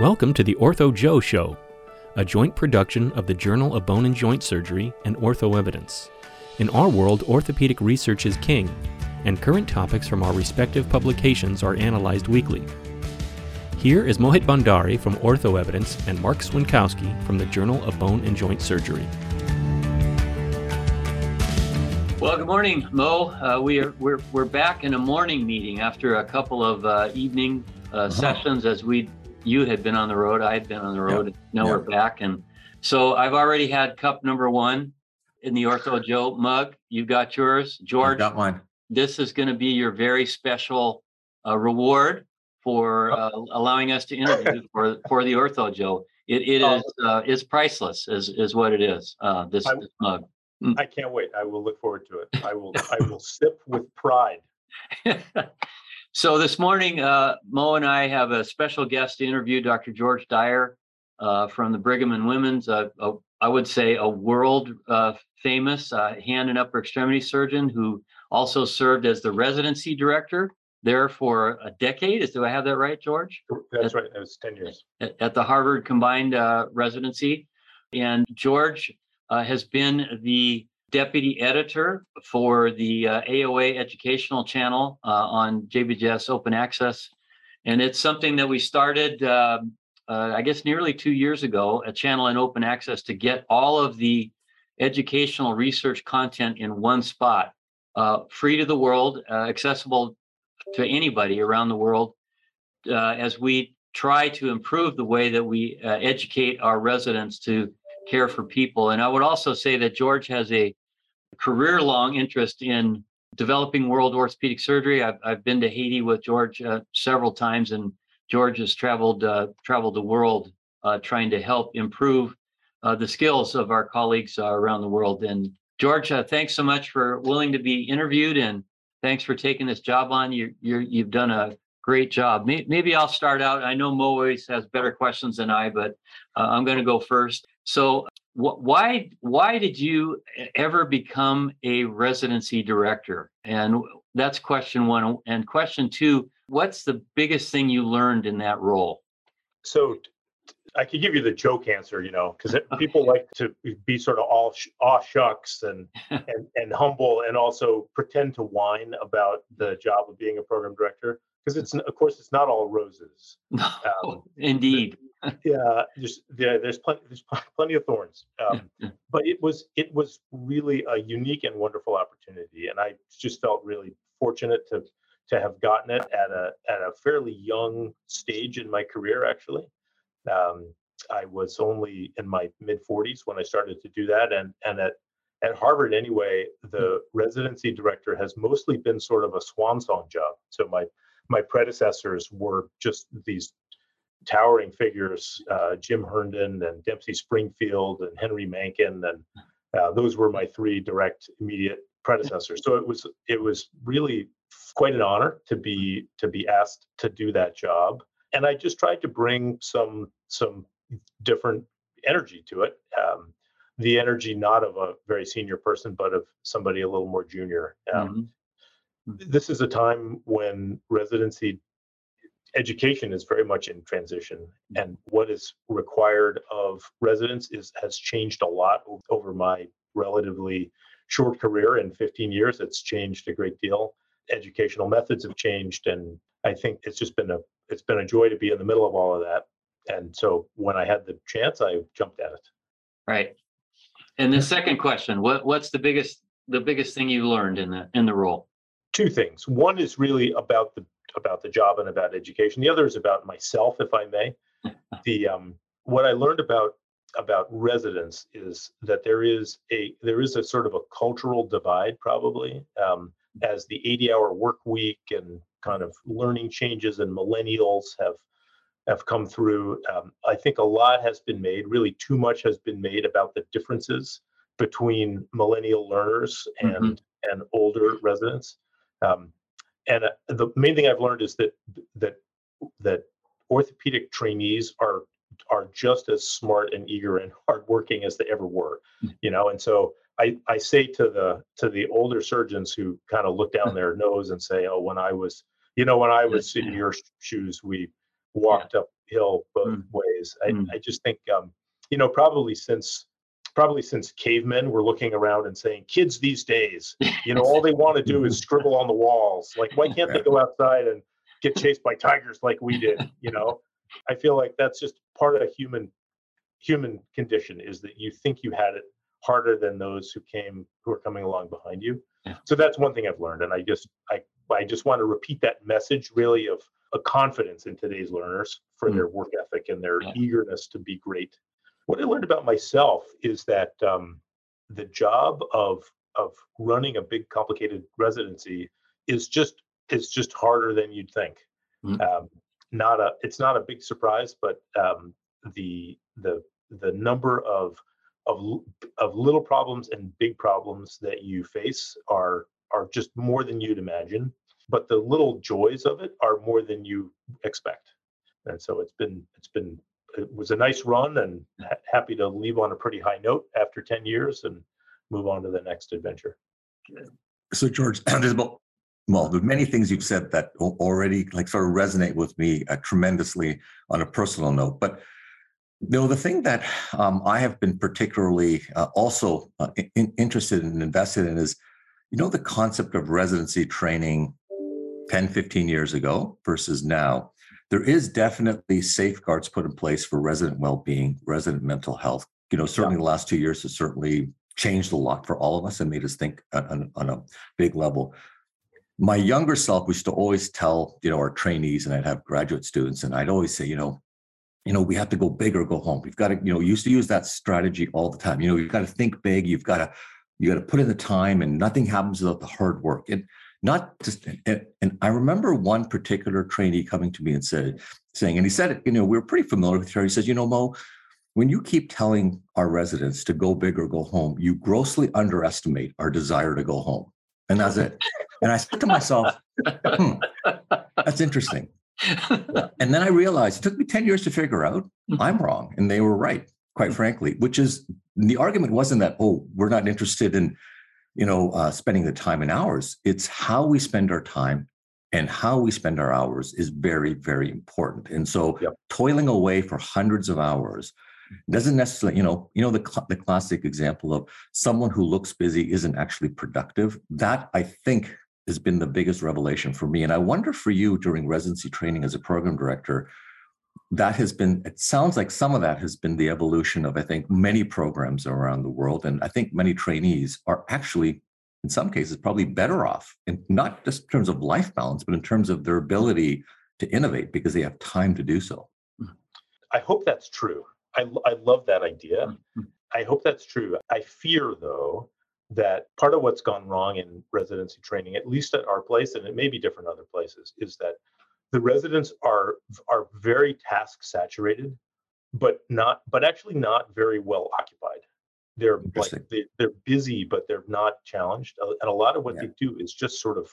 Welcome to the Ortho Joe Show, a joint production of the Journal of Bone and Joint Surgery and Ortho Evidence. In our world, orthopedic research is king, and current topics from our respective publications are analyzed weekly. Here is Mohit Bhandari from Ortho Evidence and Marc Swiontkowski from the Journal of Bone and Joint Surgery. Well, good morning, Mo. Uh, we are we're we're back in a morning meeting after a couple of uh, evening uh, uh-huh. sessions as we you had been on the road, I had been on the road. Yep. Now yep. we're back, and so I've already had cup number one in the Ortho Joe mug. You've got yours, George. I got mine. This is going to be your very special uh, reward for uh, allowing us to interview for for the Ortho Joe. It it oh. is uh, is priceless, is is what it is. Uh, this, I, this mug. Mm. I can't wait. I will look forward to it. I will I will sip with pride. So this morning, uh, Mo and I have a special guest to interview, Dr. George Dyer uh, from the Brigham and Women's. Uh, I would say a world uh, famous uh, hand and upper extremity surgeon who also served as the residency director there for a decade. Is do I have that right, George? That's at, right. It was ten years at, at the Harvard Combined uh, Residency, and George has been the deputy editor for the uh, AOA educational channel uh, on JBJS Open Access. And it's something that we started, uh, uh, I guess, nearly two years ago, a channel in open access to get all of the educational research content in one spot, uh, free to the world, uh, accessible to anybody around the world, as we try to improve the way that we educate our residents to care for people. And I would also say that George has a career long interest in developing world orthopedic surgery. I've, I've been to Haiti with George uh, several times, and George has traveled uh, traveled the world uh, trying to help improve uh, the skills of our colleagues uh, around the world. And George, uh, thanks so much for willing to be interviewed, and thanks for taking this job on. You you have done a great job. Maybe I'll start out. I know Mo always has better questions than I, but uh, I'm going to go first. So why why did you ever become a residency director and that's question one and question two what's the biggest thing you learned in that role so i could give you the joke answer you know because people like to be sort of all aw shucks and, and and humble and also pretend to whine about the job of being a program director because it's of course it's not all roses no, um, indeed yeah, there's yeah, there's plenty there's plenty of thorns. Um, but it was it was really a unique and wonderful opportunity, and I just felt really fortunate to to have gotten it at a at a fairly young stage in my career. Actually, um, I was only in my mid 40s when I started to do that, and and at at Harvard anyway, the residency director has mostly been sort of a swan song job. So my my predecessors were just these towering figures, uh, Jim Herndon and Dempsey Springfield and Henry Mankin, and uh, those were my three direct immediate predecessors. So it was it was really quite an honor to be to be asked to do that job, and I just tried to bring some some different energy to it. Um, the energy not of a very senior person, but of somebody a little more junior. Um, mm-hmm. This is a time when residency education is very much in transition mm. and what is required of residents is has changed a lot over my relatively short career in 15 years. It's changed a great deal. Educational methods have changed and i think it's just been a it's been a joy to be in the middle of all of that. And so when i had the chance i jumped at it. Right. And the second question what what's the biggest the biggest thing you learned in the in the role two things one is really about the about the job and about education. The other is about myself, if I may. the um, what I learned about about residents is that there is a there is a sort of a cultural divide probably um, as the 80 hour work week and kind of learning changes and millennials have have come through um, i think a lot has been made really too much has been made about the differences between millennial learners and mm-hmm. and older residents um, and uh, the main thing I've learned is that that that orthopedic trainees are are just as smart and eager and hardworking as they ever were, hmm. you know. And so I I say to the to the older surgeons who kind of look down their nose and say, oh, when I was you know when I was in your shoes, we walked yeah. uphill both mm. ways. I, mm. I just think, um, you know, probably since probably since cavemen were looking around and saying, kids these days, you know, all they want to do is scribble on the walls. Like, why can't they go outside and get chased by tigers like we did? You know, I feel like that's just part of a human human condition is that you think you had it harder than those who came who are coming along behind you. Yeah. So that's one thing I've learned, and I just I I just want to repeat that message really of a confidence in today's learners for mm. their work ethic and their yeah. eagerness to be great. What I learned about myself is that um, the job of of running a big complicated residency is just is just harder than you'd think. Mm. Um, not a it's not a big surprise, but um, the the the number of of of little problems and big problems that you face are are just more than you'd imagine but the little joys of it are more than you expect and so it's been it's been it was a nice run and ha- happy to leave on a pretty high note after 10 years and move on to the next adventure so george there's about well there's many things you've said that already like sort of resonate with me uh, tremendously on a personal note but you no, the thing that um, I have been particularly uh, also uh, in, interested and invested in is, you know, the concept of residency training 10, 15 years ago versus now. There is definitely safeguards put in place for resident well-being, resident mental health. You know, certainly yeah. the last two years has certainly changed a lot for all of us and made us think on, on a big level. My younger self used to always tell, you know, our trainees, and I'd have graduate students, and I'd always say, you know, you know, we have to go big or go home. We've got to, you know, used to use that strategy all the time. You know, you've got to think big. You've got to, you got to put in the time, and nothing happens without the hard work. And not just, and, and I remember one particular trainee coming to me and said, saying, and he said you know, we are pretty familiar with her. He says, you know, Mo, when you keep telling our residents to go big or go home, you grossly underestimate our desire to go home. And that's it. And I said to myself, hmm, that's interesting and then I realized it took me 10 years to figure out. I'm wrong and they were right, quite mm-hmm. frankly, which is the argument wasn't that, oh, we're not interested in, you know, uh, spending the time and hours. It's how we spend our time and how we spend our hours is very, very important. And so yep. toiling away for hundreds of hours doesn't necessarily, you know, you know, the, cl- the classic example of someone who looks busy isn't actually productive. That I think has been the biggest revelation for me. And I wonder for you during residency training as a program director, that has been, it sounds like some of that has been the evolution of, I think, many programs around the world. And I think many trainees are actually, in some cases, probably better off, in not just in terms of life balance, but in terms of their ability to innovate because they have time to do so. I hope that's true. I, I love that idea. Mm-hmm. I hope that's true. I fear, though, that part of what's gone wrong in residency training, at least at our place, and it may be different other places, is that the residents are are very task saturated, but not but actually not very well occupied. They're like they, they're busy, but they're not challenged. And a lot of what yeah. they do is just sort of,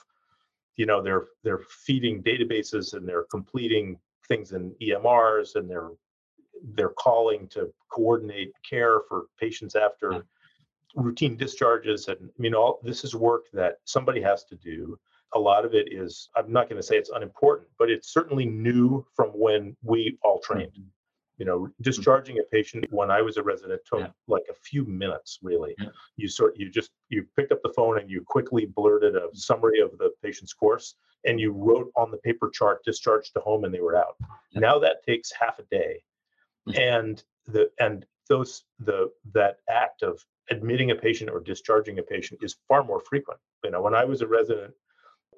you know, they're they're feeding databases and they're completing things in EMRs and they're they're calling to coordinate care for patients after. Yeah routine discharges and I mean all this is work that somebody has to do. A lot of it is I'm not going to say it's unimportant, but it's certainly new from when we all trained. Mm-hmm. You know, mm-hmm. discharging a patient when I was a resident took yeah. like a few minutes really. Yeah. You sort you just you picked up the phone and you quickly blurted a summary of the patient's course and you wrote on the paper chart discharge to home and they were out. Yeah. Now that takes half a day. Mm-hmm. And the and those the that act of admitting a patient or discharging a patient is far more frequent. You know, when I was a resident,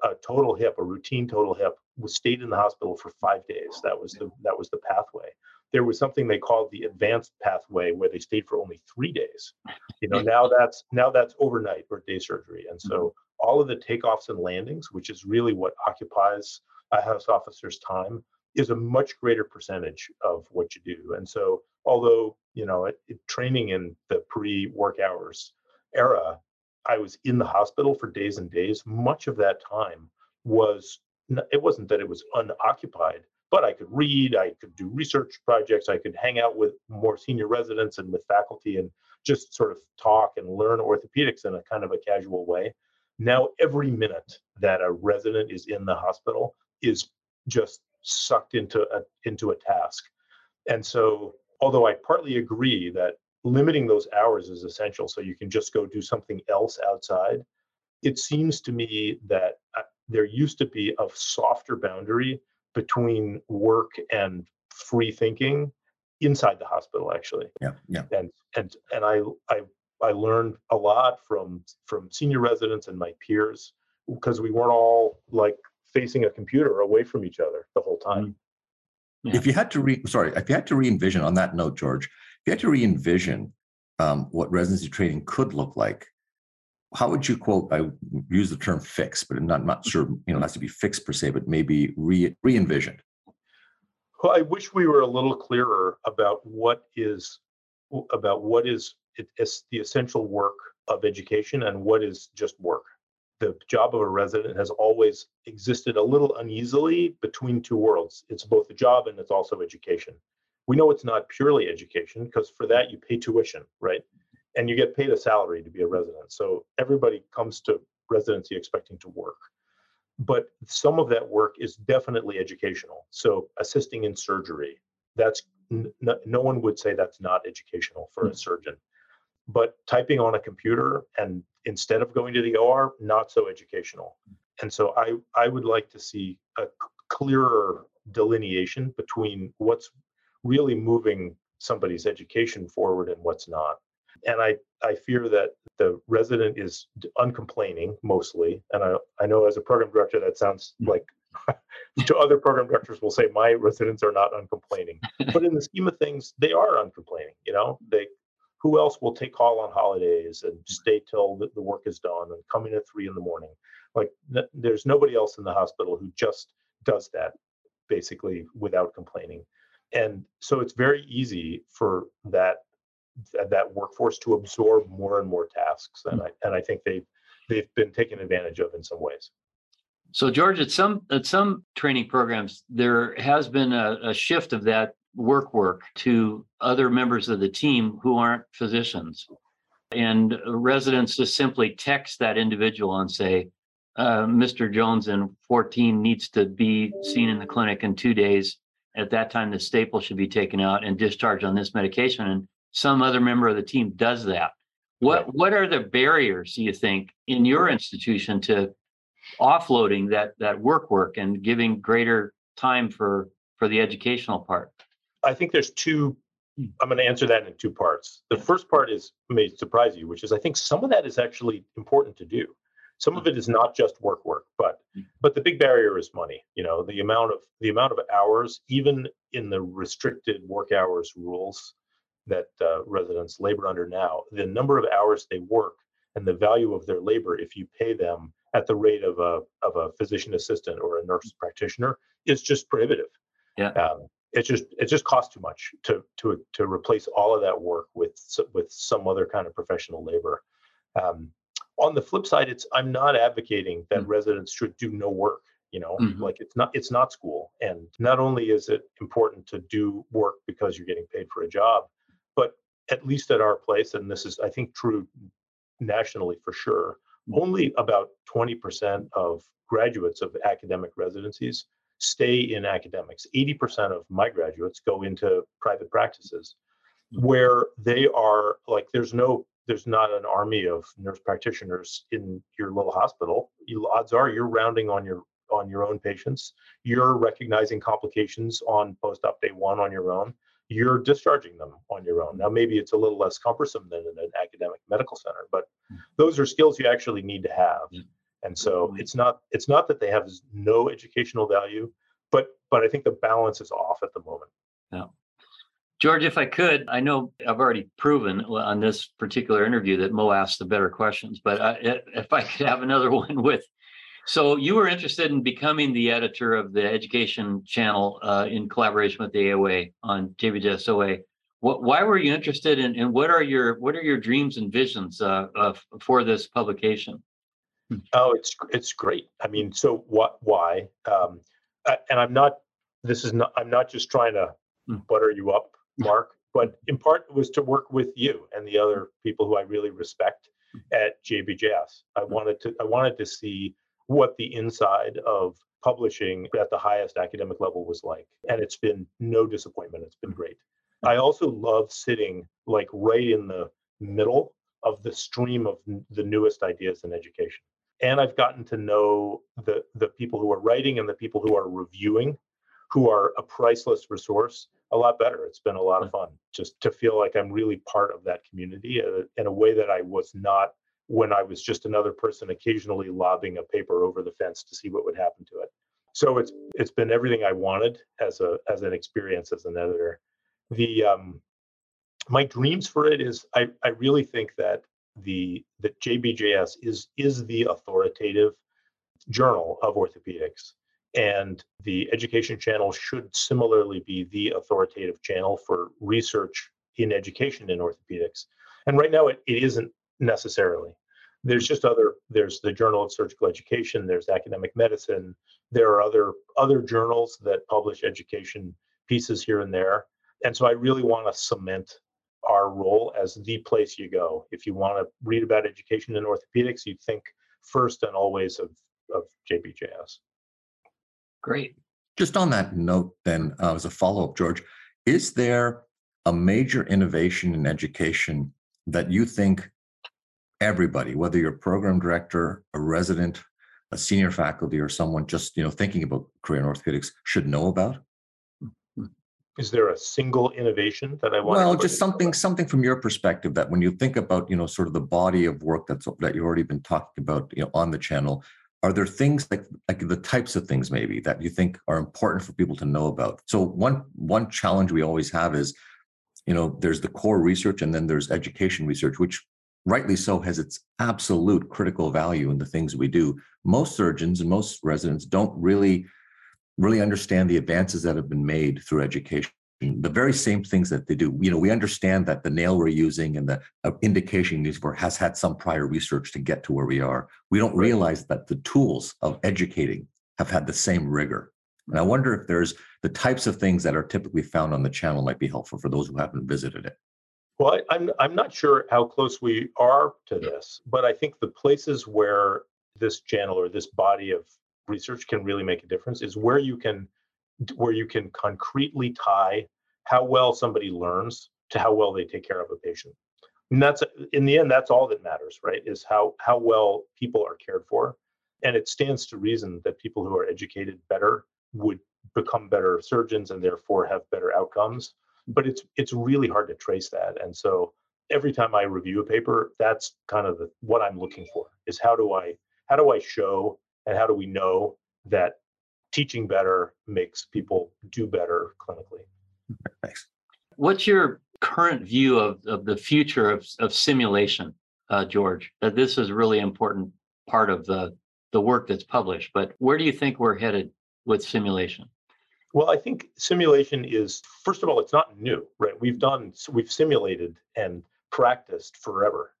a total hip, a routine total hip, was stayed in the hospital for five days. That was the that was the pathway. There was something they called the advanced pathway where they stayed for only three days. You know, now that's now that's overnight or day surgery. And so mm-hmm. all of the takeoffs and landings, which is really what occupies a house officer's time, is a much greater percentage of what you do. And so, although you know, it, it, training in the pre-work hours era, I was in the hospital for days and days. Much of that time was it wasn't that it was unoccupied, but I could read, I could do research projects, I could hang out with more senior residents and with faculty and just sort of talk and learn orthopedics in a kind of a casual way. Now, every minute that a resident is in the hospital is just sucked into a into a task. And so, although I partly agree that limiting those hours is essential so you can just go do something else outside, it seems to me that uh, there used to be a softer boundary between work and free thinking inside the hospital actually yeah yeah and and and i i i learned a lot from from senior residents and my peers because we weren't all like facing a computer away from each other the whole time mm-hmm. Yeah. If you had to re sorry, if you had to re-envision on that note, George, if you had to re-envision um, what residency training could look like, how would you quote? I use the term "fix," but I'm not not sure. You know, it has to be fixed per se, but maybe re re-envisioned. Well, I wish we were a little clearer about what is about what is it, the essential work of education and what is just work the job of a resident has always existed a little uneasily between two worlds. It's both a job and it's also education. We know it's not purely education because for that you pay tuition, right? And you get paid a salary to be a resident. So everybody comes to residency expecting to work. But some of that work is definitely educational. So assisting in surgery, that's no one would say that's not educational for a hmm. surgeon but typing on a computer and instead of going to the OR, not so educational. And so I, I would like to see a clearer delineation between what's really moving somebody's education forward and what's not. And I, I fear that the resident is uncomplaining mostly. And I, I know as a program director, that sounds mm. like to other program directors will say my residents are not uncomplaining. but in the scheme of things, they are uncomplaining. You know, they who else will take call on holidays and stay till the, the work is done and come in at three in the morning? Like, th- there's nobody else in the hospital who just does that basically without complaining. And so it's very easy for that that workforce to absorb more and more tasks, and I and I think they've they've been taken advantage of in some ways. So George, at some at some training programs, there has been a, a shift of that work work to other members of the team who aren't physicians. And residents just simply text that individual and say, uh, Mr. Jones in 14 needs to be seen in the clinic in two days. At that time, the staple should be taken out and discharged on this medication. And some other member of the team does that. What what are the barriers, do you think, in your institution to offloading that that work work and giving greater time for for the educational part? I think there's two. I'm going to answer that in two parts. The first part is may surprise you, which is I think some of that is actually important to do. Some of it is not just work work, but hmm. but the big barrier is money. You know, the amount of the amount of hours, even in the restricted work hours rules that uh, residents labor under now, the number of hours they work and the value of their labor, if you pay them at the rate of a of a physician assistant or a nurse practitioner, is just prohibitive. Yeah. Um, it just it just costs too much to to to replace all of that work with with some other kind of professional labor. Um, on the flip side, it's I'm not advocating that mm-hmm. residents should do no work. You know, mm-hmm. like it's not it's not school, and not only is it important to do work because you're getting paid for a job, but at least at our place, and this is I think true nationally for sure, mm-hmm. only about 20% of graduates of academic residencies stay in academics. 80% of my graduates go into private practices mm-hmm. where they are like there's no there's not an army of nurse practitioners in your little hospital. You, odds are you're rounding on your on your own patients. You're recognizing complications on post-op day one on your own. You're discharging them on your own. Now, maybe it's a little less cumbersome than in an academic medical center, but mm. those are skills you actually need to have. And so it's not it's not that they have no educational value, but but I think the balance is off at the moment. Yeah. George, if I could, I know I've already proven on this particular interview that Mo asked the better questions, but I, if I could have another one with, so you were interested in becoming the editor of the education channel uh, in collaboration with the AOA on JBJSOA. What, why were you interested in, and what are your what are your dreams and visions uh, for this publication? Oh, it's it's great. I mean, so what? Why? Um, and I'm not. This is not. I'm not just trying to mm. butter you up, Marc. But in part, it was to work with you and the other people who I really respect at JBJS. I hmm. wanted to. I wanted to see what the inside of publishing at the highest academic level was like. And it's been no disappointment. It's been great. I also love sitting like right in the middle of the stream of the newest ideas in education. And I've gotten to know the, the people who are writing and the people who are reviewing, who are a priceless resource, a lot better. It's been a lot of fun just to feel like I'm really part of that community uh, in a way that I was not when I was just another person occasionally lobbing a paper over the fence to see what would happen to it. So it's it's been everything I wanted as a as an experience as an editor. The um, my dreams for it is I I really think that the that JBJS is is the authoritative journal of orthopedics and the education channel should similarly be the authoritative channel for research in education in orthopedics. And right now it, it isn't necessarily. There's just other there's the journal of surgical education there's academic medicine there are other other journals that publish education pieces here and there. And so i really want to cement our role as the place you go. If you want to read about education in orthopedics you think first and always of of jbjs great just on that note then uh, as a follow-up george is there a major innovation in education that you think everybody, whether you're a program director, a resident, a senior faculty, or someone just you know thinking about career in orthopedics, should know about? Is there a single innovation that I want? Well, just something about? something from your perspective that when you think about you know sort of the body of work that's that you've already been talking about you know on the channel, are there things like like the types of things maybe that you think are important for people to know about? So one one challenge we always have is you know there's the core research and then there's education research which rightly so, has its absolute critical value in the things we do. Most surgeons and most residents don't really, really understand the advances that have been made through education. The very same things that they do. You know, we understand that the nail we're using and the uh, indication used for has had some prior research to get to where we are. We don't realize that the tools of educating have had the same rigor. And I wonder if there's the types of things that are typically found on the channel might be helpful for those who haven't visited it. Well, I, I'm I'm not sure how close we are to this, but I think the places where this channel or this body of research can really make a difference is where you can where you can concretely tie how well somebody learns to how well they take care of a patient. And that's in the end, that's all that matters, right? Is how how well people are cared for. And it stands to reason that people who are educated better would become better surgeons and therefore have better outcomes but it's it's really hard to trace that and so every time i review a paper that's kind of the, what i'm looking for is how do i how do i show and how do we know that teaching better makes people do better clinically thanks what's your current view of, of the future of, of simulation uh, george that this is a really important part of the the work that's published but where do you think we're headed with simulation well, I think simulation is, first of all, it's not new, right? We've done, we've simulated and practiced forever.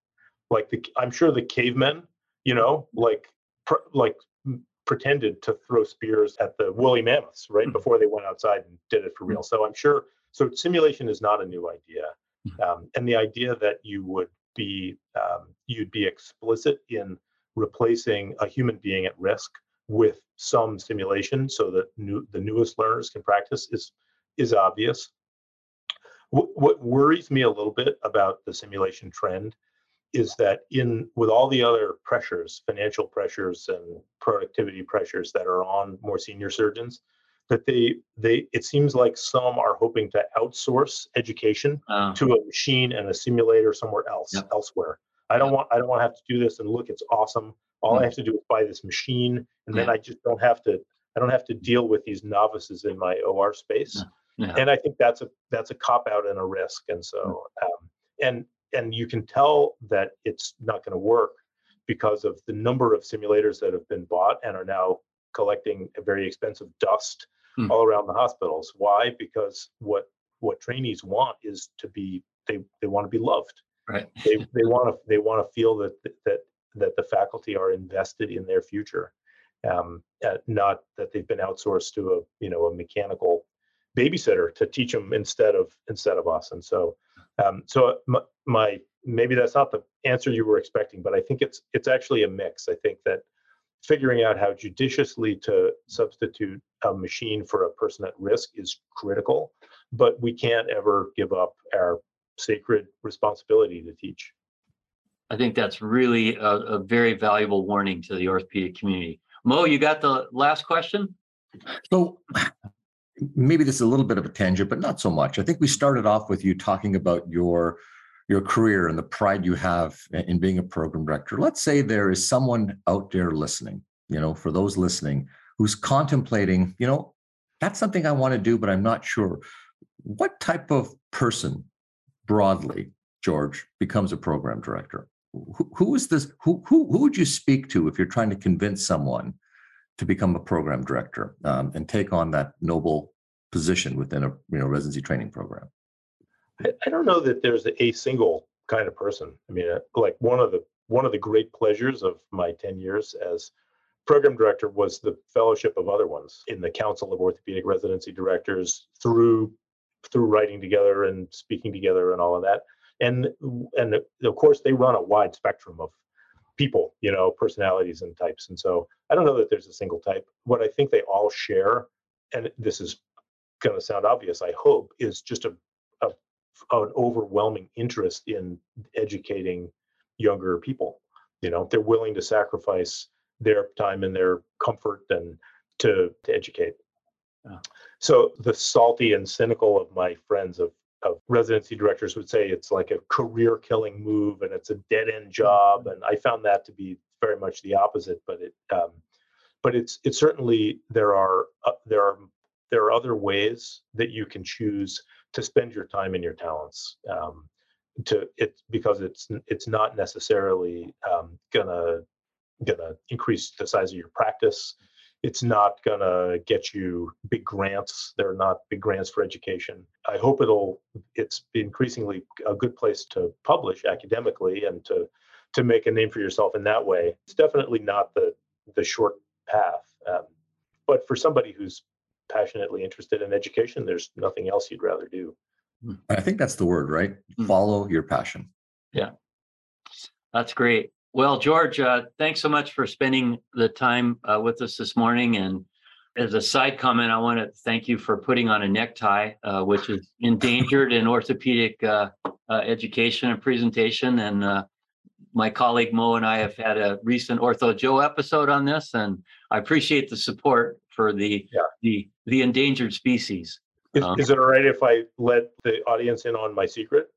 Like the, I'm sure the cavemen, you know, like, pr- like pretended to throw spears at the woolly mammoths, right? Mm-hmm. Before they went outside and did it for real. So I'm sure, so simulation is not a new idea. Hmm. Um, and the idea that you would be, um, you'd be explicit in replacing a human being at risk with some simulation so that new, the newest learners can practice is is obvious. What, what worries me a little bit about the simulation trend is that in with all the other pressures, financial pressures and productivity pressures that are on more senior surgeons, that they they it seems like some are hoping to outsource education uh, to a machine and a simulator somewhere else elsewhere. I don't want I don't want to have to do this and look it's awesome. All I hmm. have to do is buy this machine, and then I just don't have to. I don't have to deal with these novices in my OR space. And I think that's a that's a cop out and a risk. And so, hmm. um, and and you can tell that it's not going to work because of the number of simulators that have been bought and are now collecting a very expensive dust hmm. all around the hospitals. Why? Because what what trainees want is to be they they want to be loved. Right. they they want to they want to feel that that that the faculty are invested in their future, um, not that they've been outsourced to a you know a mechanical babysitter to teach them instead of instead of us. And so, um, so my, my maybe that's not the answer you were expecting, but I think it's it's actually a mix. I think that figuring out how judiciously to substitute a machine for a person at risk is critical, but we can't ever give up our sacred responsibility to teach. I think that's really a, a very valuable warning to the orthopedic community. Mo, you got the last question? So maybe this is a little bit of a tangent, but not so much. I think we started off with you talking about your your career and the pride you have in being a program director. Let's say there is someone out there listening, you know, for those listening who's contemplating, you know, that's something I want to do, but I'm not sure. What type of person broadly, George, becomes a program director? Who, who is this? Who, who, who would you speak to if you're trying to convince someone to become a program director um, and take on that noble position within a you know residency training program? I, don't know that there's a single kind of person. I mean, uh, like one of the one of the great pleasures of my 10 years as program director was the fellowship of other ones in the Council of Orthopedic Residency Directors through through writing together and speaking together and all of that. And and of course they run a wide spectrum of people, you know, personalities and types. And so I don't know that there's a single type. What I think they all share, and this is going to sound obvious, I hope, is just a, a an overwhelming interest in educating younger people. You know, they're willing to sacrifice their time and their comfort and to, to educate. So the salty and cynical of my friends of of residency directors would say it's like a career killing move and it's a dead end job mm-hmm. and i found that to be very much the opposite but it um, but it's it's certainly there are uh, there are there are other ways that you can choose to spend your time and your talents um, to it because it's it's not necessarily um, gonna gonna increase the size of your practice it's not going to get you big grants. They're not big grants for education. I hope it'll it's increasingly a good place to publish academically and to to make a name for yourself in that way. It's definitely not the the short path um, but for somebody who's passionately interested in education there's nothing else you'd rather do. I think that's the word right? Mm-hmm. follow your passion. Yeah. That's great well, George, uh, thanks so much for spending the time uh, with us this morning. And as a side comment, I want to thank you for putting on a necktie, uh, which is endangered in orthopedic uh, uh, education and presentation. And uh, my colleague Mo and I have had a recent Ortho Joe episode on this, and I appreciate the support for the yeah. the the endangered species. Is, um, is it all right if I let the audience in on my secret?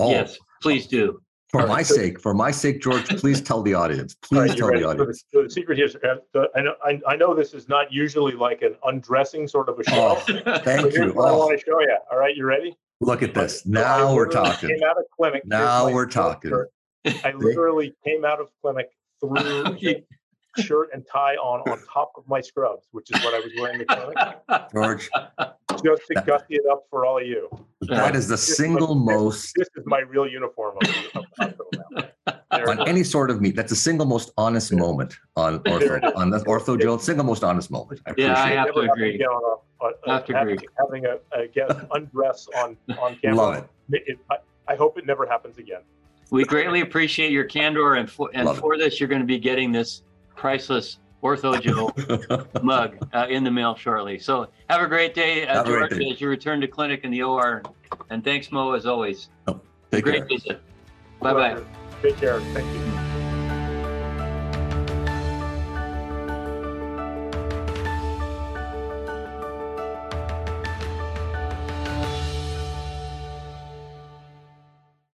Oh. Yes, please do. For my sake, for my sake, George, please tell the audience. Please right, tell the audience. So the, so the, secret here is, uh, I know, I, I, know this is not usually like an undressing sort of a show. Oh, thank you. Oh. I want to show you. All right, you ready? Look at this. Now we're talking. Came out of clinic. Now we're talking. I literally came out of clinic through shirt and tie on on top of my scrubs, which is what I was wearing in clinic. George, just to gussy it up for all of you. That is the this single is, most. This is my real uniform of, of on any sort of meet. That's the single most honest moment on ortho on the ortho Joe. Single most honest moment. I yeah, I have to agree. I have to having, agree. Having a, a guest undress on on camera. Love it. it I, I hope it never happens again. We greatly appreciate your candor, and for, and for this, you're going to be getting this priceless Ortho Joe mug uh, in the mail shortly. So have a great day, uh, George, great day. as you return to clinic in the OR. And thanks, Mo, as always. Oh, take great care. visit. Bye bye. Take care. Thank you.